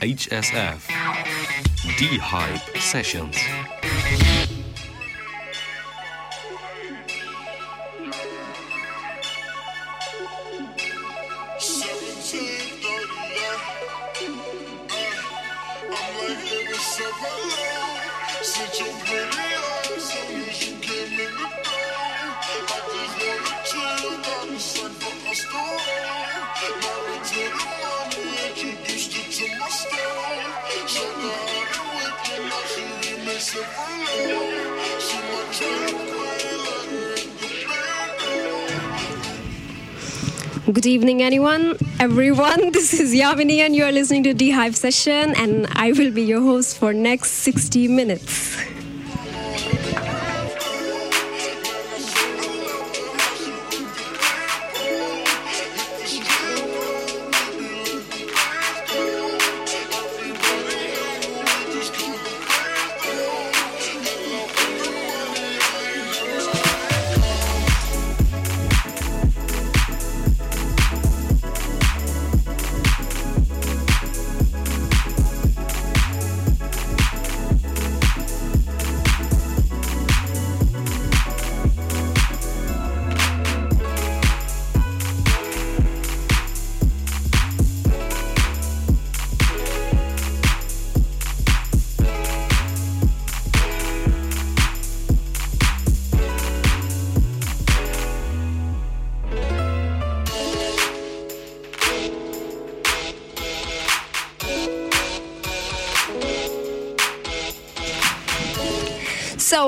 HSF DE:HYPE Sessions. Good evening, anyone, everyone. This is Yamini, and you are listening to DE:HYPE Session, and I will be your host for next 60 minutes.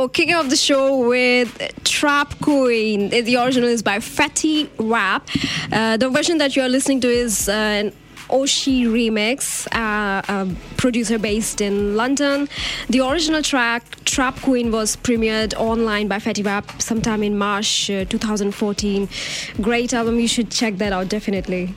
Kicking off the show with Trap Queen. The original is by Fetty Wap. Uh, the version that you're listening to is uh, an Oshi remix, uh, a producer based in London. The original track, Trap Queen, was premiered online by Fetty Wap sometime in March uh, 2014. Great album, you should check that out definitely.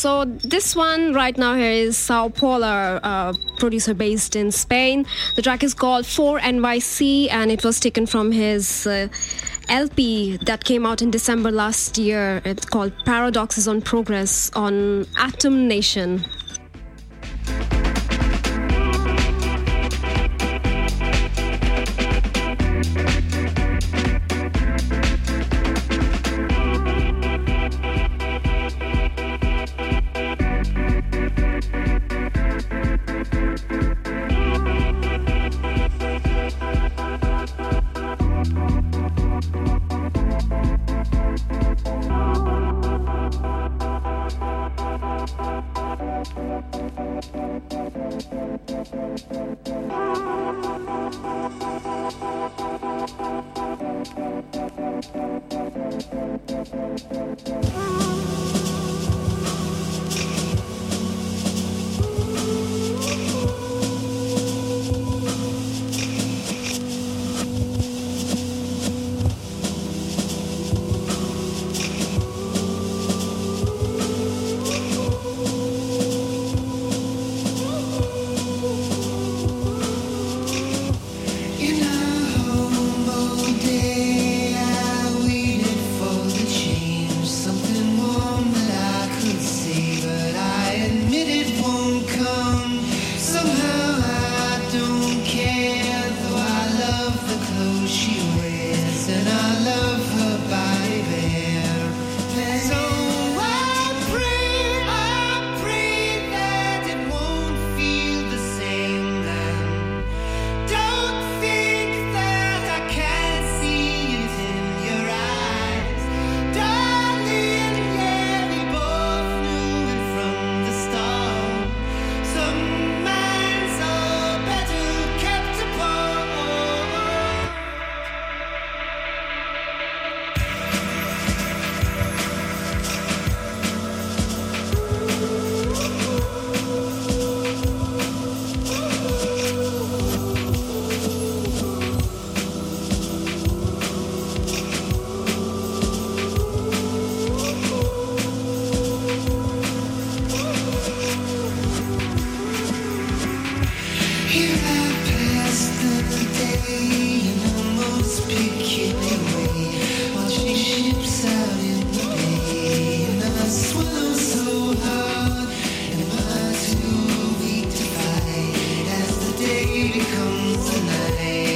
So this one right now here is Sau Poler, uh, producer based in Spain. The track is called 4NYC and it was taken from his uh, LP that came out in December last year. It's called Paradoxes on Progress on Atomnation. baby, come tonight.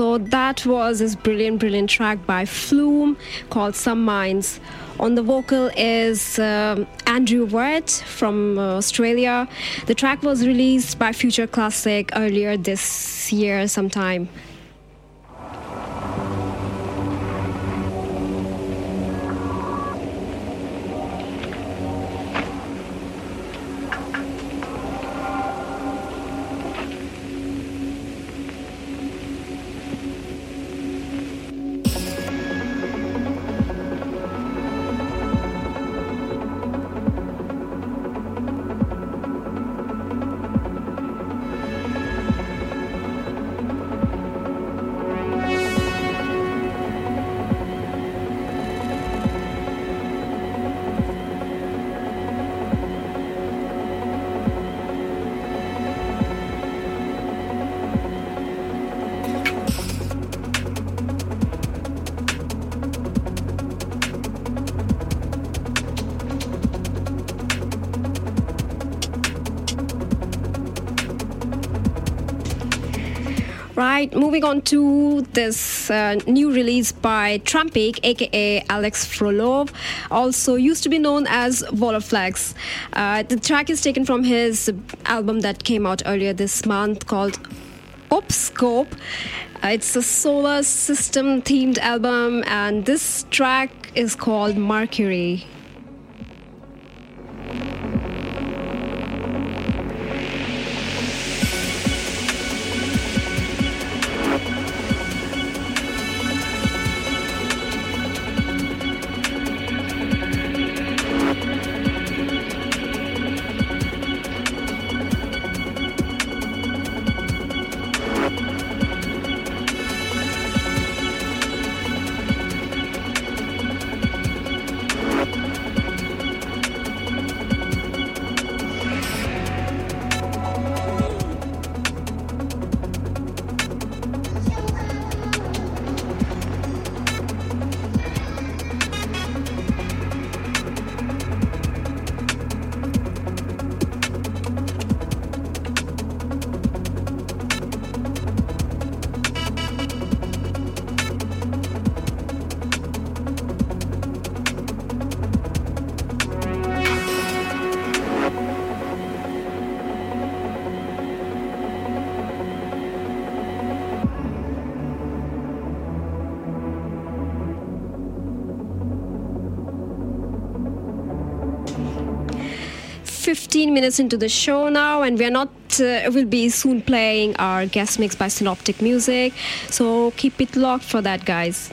So that was this brilliant, brilliant track by Flume called Some Minds. On the vocal is um, Andrew Wyatt from uh, Australia. The track was released by Future Classic earlier this year, sometime. Right, moving on to this uh, new release by Trumpik, aka Alex Frolov, also used to be known as Voloflex. Uh, the track is taken from his album that came out earlier this month called Opscope. Uh, it's a solar system themed album, and this track is called Mercury. 15 minutes into the show now, and we're not, uh, we'll be soon playing our guest mix by Sinoptik Music. So keep it locked for that, guys.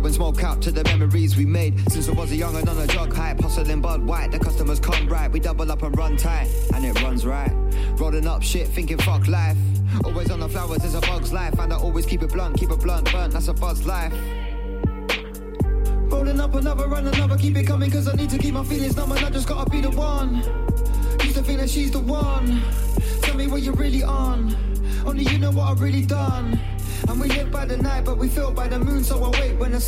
go and smoke out to the memories we made. Since I was a young and on a jog high, hustling Bud White. The customers come right, we double up and run tight, and it runs right. Rolling up shit, thinking fuck life. Always on the flowers, it's a bug's life, and I always keep it blunt, keep it blunt, burnt. That's a buzz life. Rolling up another, run another, keep it coming, cause I need to keep my feelings numb, and I just gotta be the one. Used to think that she's the one. Tell me what you're really on. Only you know what I've really done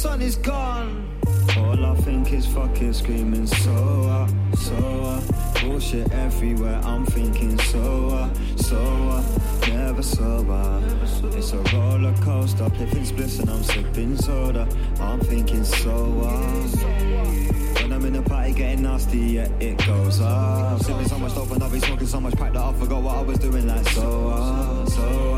sun is gone. All I think is fucking screaming so uh, so uh, bullshit everywhere. I'm thinking so uh, so uh, never sober. It's a roller coaster, pipping spliffs and I'm sipping soda. I'm thinking so uh. When I'm in a party getting nasty, yeah, it goes up. Sipping so much dope and I'll be smoking so much pipe that I forgot what I was doing. Like so, uh, so,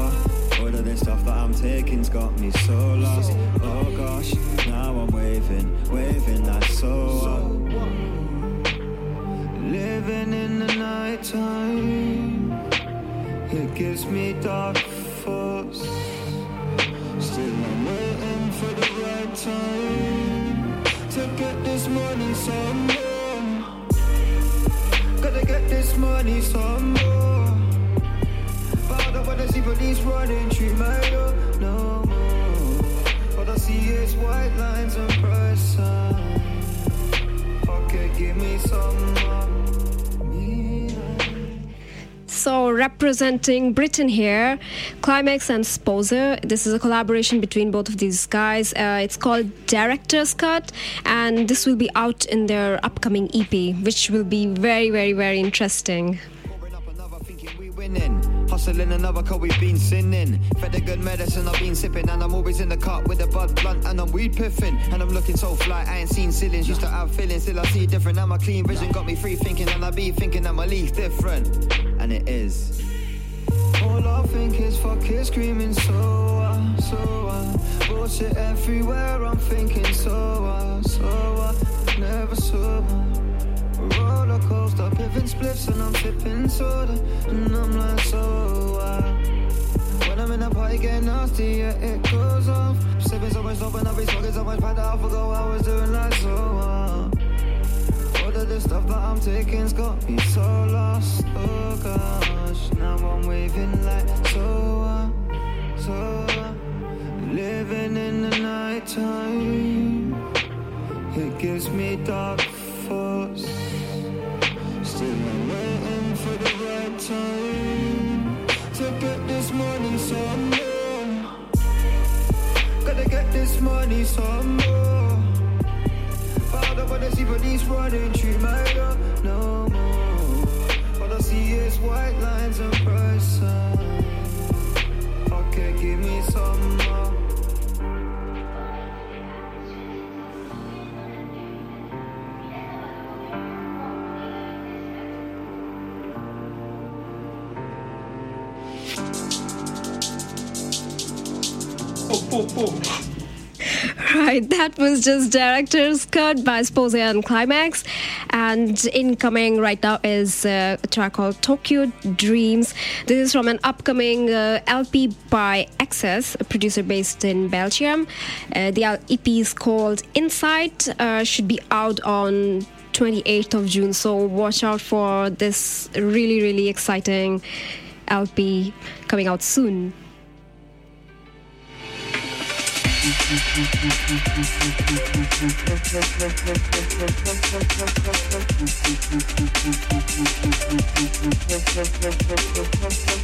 this stuff that I'm taking's got me so lost. Oh gosh, now I'm waving, waving like so. Living in the night time, it gives me dark thoughts. Still, I'm waiting for the right time to get this money some more. Gotta get this money some more. But I see police running through my door no more. All I see is white lines and price signs. Okay, give me some more. So, representing Britain here, Climax and Sposer. This is a collaboration between both of these guys. Uh, it's called Director's Cut, and this will be out in their upcoming EP, which will be very, very, very interesting. Hustling another car, we've been sinning. Fed the good medicine, I've been sipping. And I'm always in the cut with a bud blunt and I'm weed piffing. And I'm looking so fly, I ain't seen ceilings. Used to have feelings, still I see different. Now my clean vision got me free thinking. And I be thinking that my league's different. And it is. All I think is fuck screaming so uh, so uh, bullshit everywhere. I'm thinking so uh, so uh, never sober roller coaster, pippin' spliffs and I'm sipping soda, and I'm like so uh, When I'm in a party getting nasty, yeah it goes off. Sipping so much dope and I be smoking so much pad I forgot I was doing like so uh, All of the stuff that I'm taking's got me so lost. Oh gosh, now I'm waving like so uh, so uh, living in the night time. It gives me dark thoughts. Still I'm waiting for the right time to get this money some more. Gotta get this money some more. But I don't wanna see police running through my door no more. All I see is white lines and price signs. Okay, give me some Right, that was just Director's Cut by Sposia and Climax. And incoming right now is uh, a track called Tokyo Dreams. This is from an upcoming uh, LP by Access, a producer based in Belgium. Uh, the EP is called Insight, uh, should be out on 28th of June. So watch out for this really, really exciting I'll be coming out soon.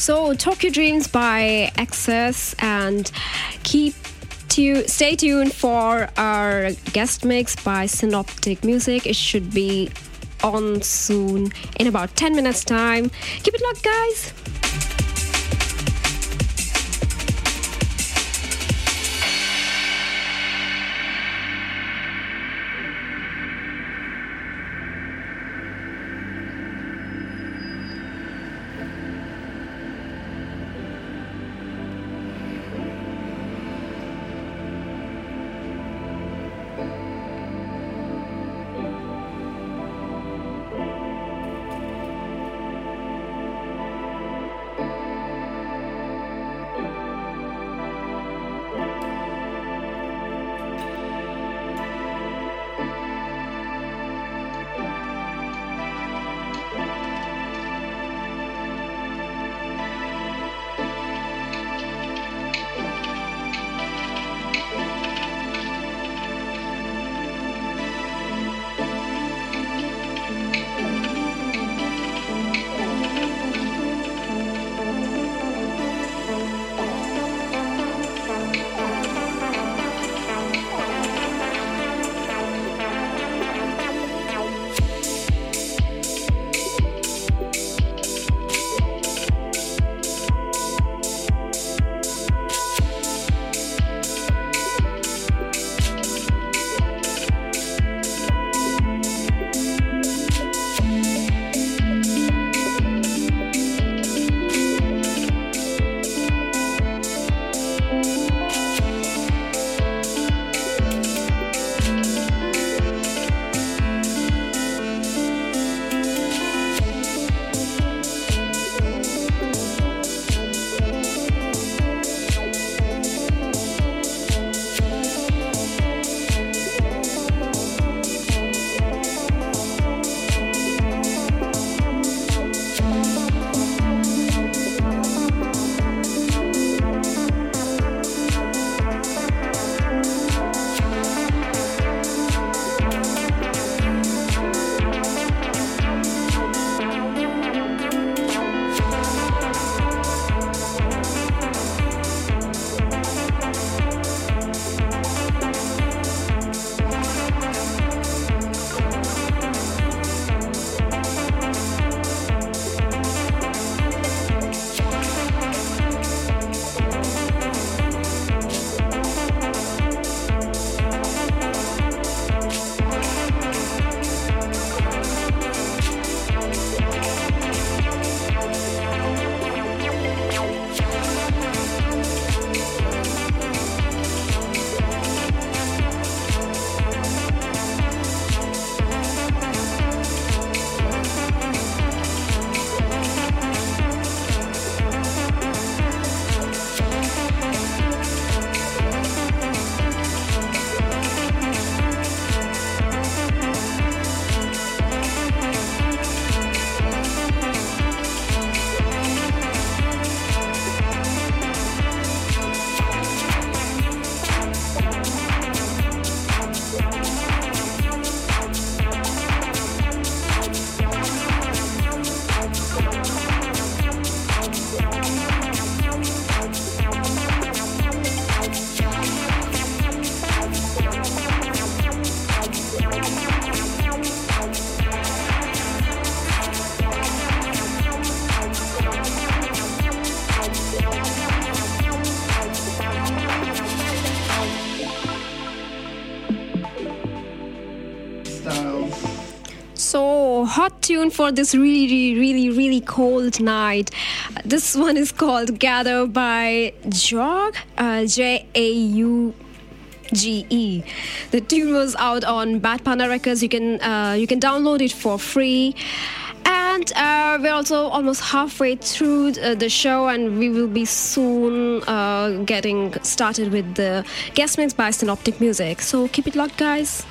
So, Tokyo Dreams by Excess, and keep to stay tuned for our guest mix by Sinoptik Music. It should be on soon in about 10 minutes' time. Keep it locked, guys. For this really, really, really cold night. This one is called Gather by Jog, uh, J A U. G-E. The tune was out on Bad Panda Records. You can uh, you can download it for free. And uh, we're also almost halfway through uh, the show, and we will be soon uh, getting started with the guest mix by Sinoptik Music. So keep it locked, guys.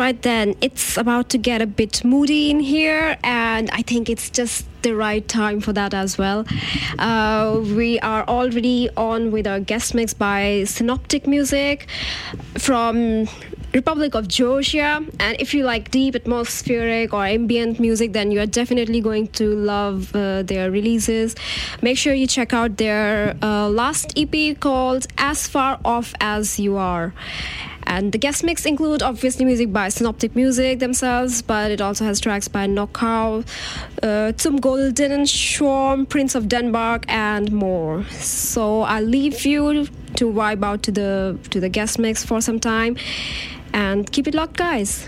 Right then, it's about to get a bit moody in here, and I think it's just the right time for that as well. Uh, we are already on with our guest mix by Sinoptik Music from Republic of Georgia. And if you like deep, atmospheric, or ambient music, then you are definitely going to love uh, their releases. Make sure you check out their uh, last EP called As Far Off as You Are. And the guest mix include obviously music by Sinoptik Music themselves, but it also has tracks by Knockout, uh, Zum Golden, Schwarm, Prince of Denmark, and more. So I'll leave you to vibe out to the to the guest mix for some time, and keep it locked, guys.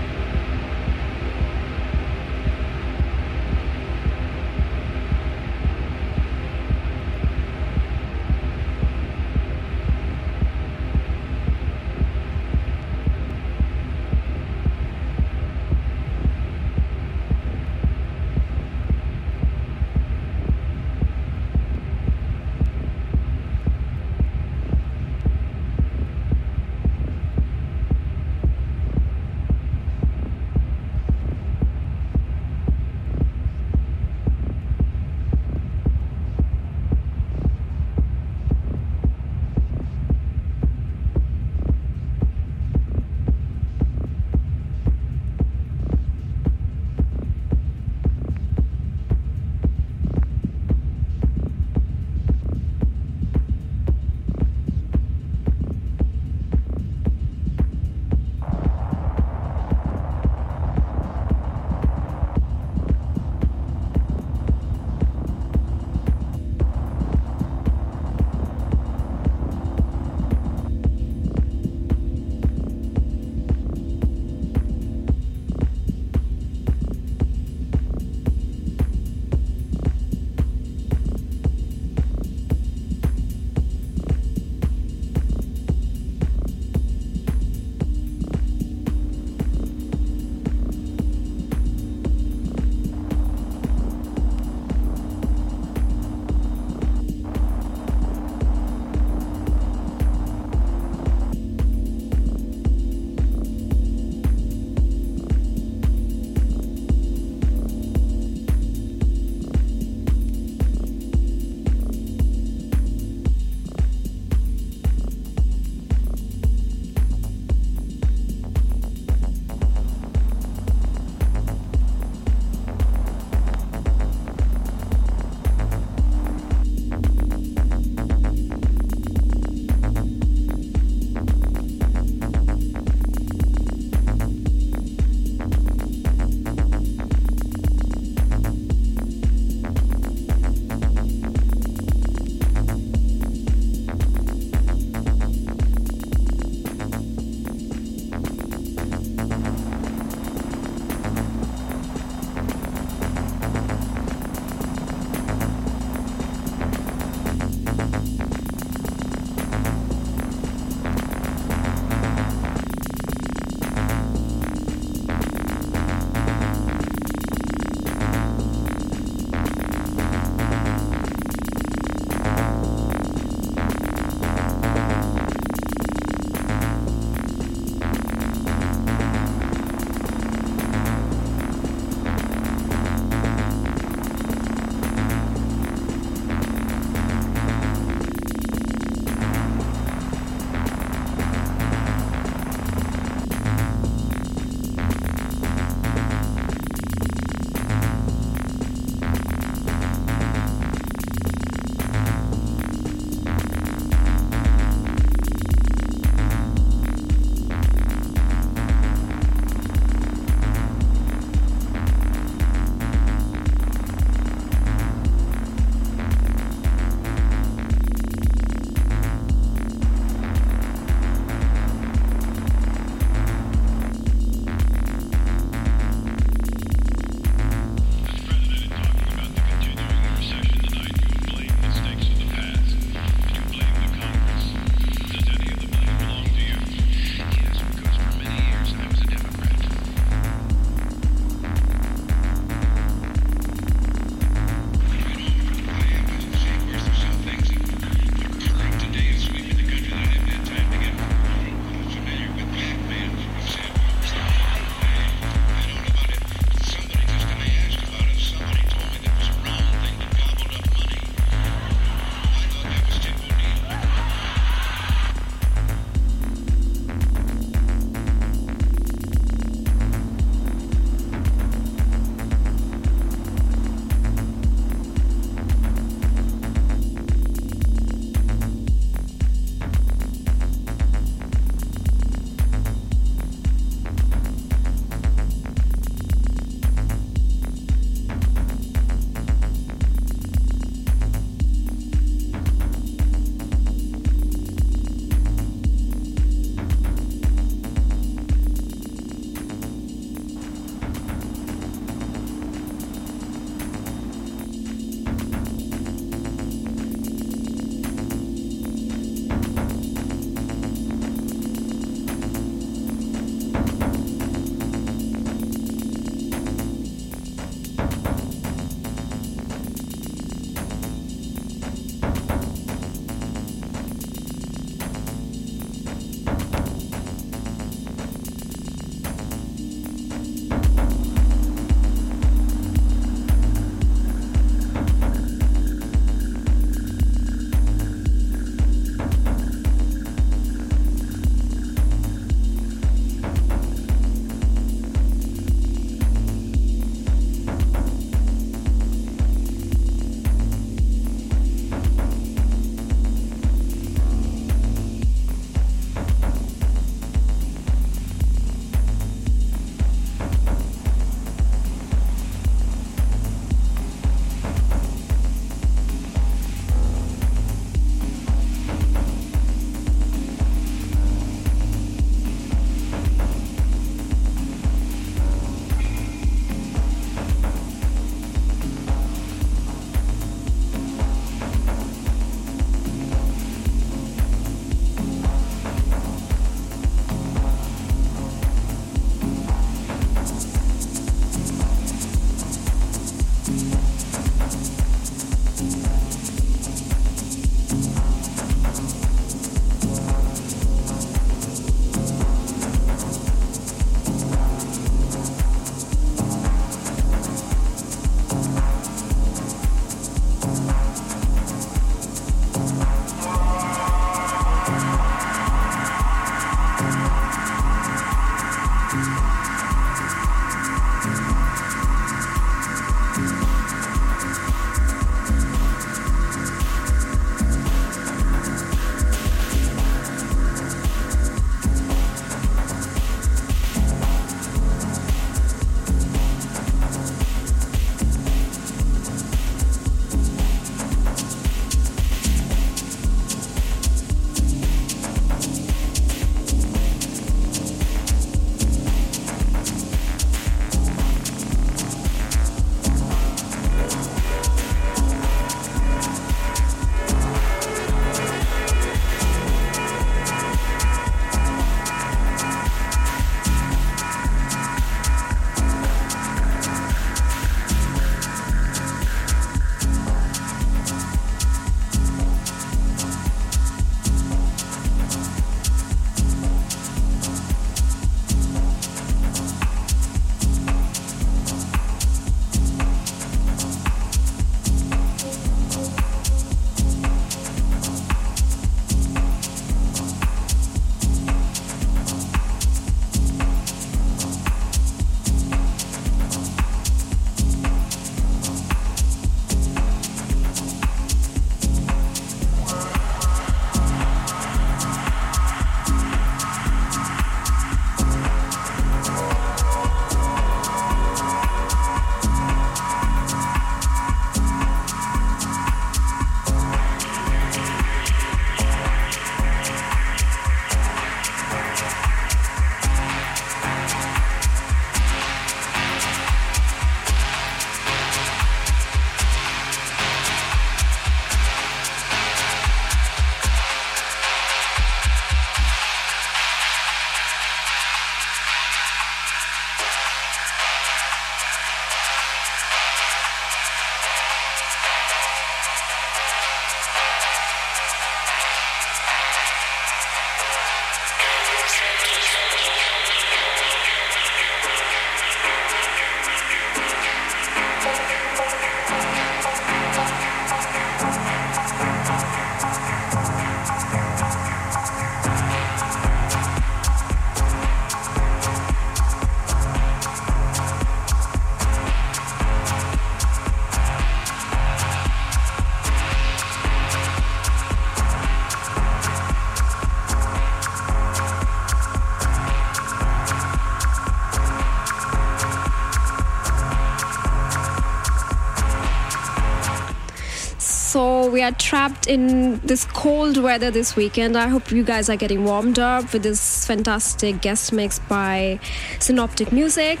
Are trapped in this cold weather this weekend. I hope you guys are getting warmed up with this fantastic guest mix by Sinoptik Music.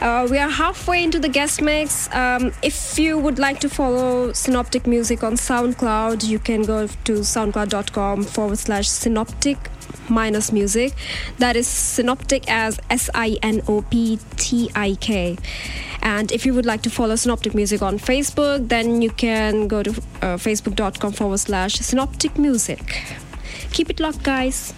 Uh, we are halfway into the guest mix. Um, if you would like to follow Sinoptik Music on SoundCloud, you can go to soundcloud.com forward slash sinoptik minus music. That is sinoptik as S I N O P T I K. And if you would like to follow Sinoptik Music on Facebook, then you can go to Uh, facebook.com forward slash sinoptik music. Keep it locked, guys.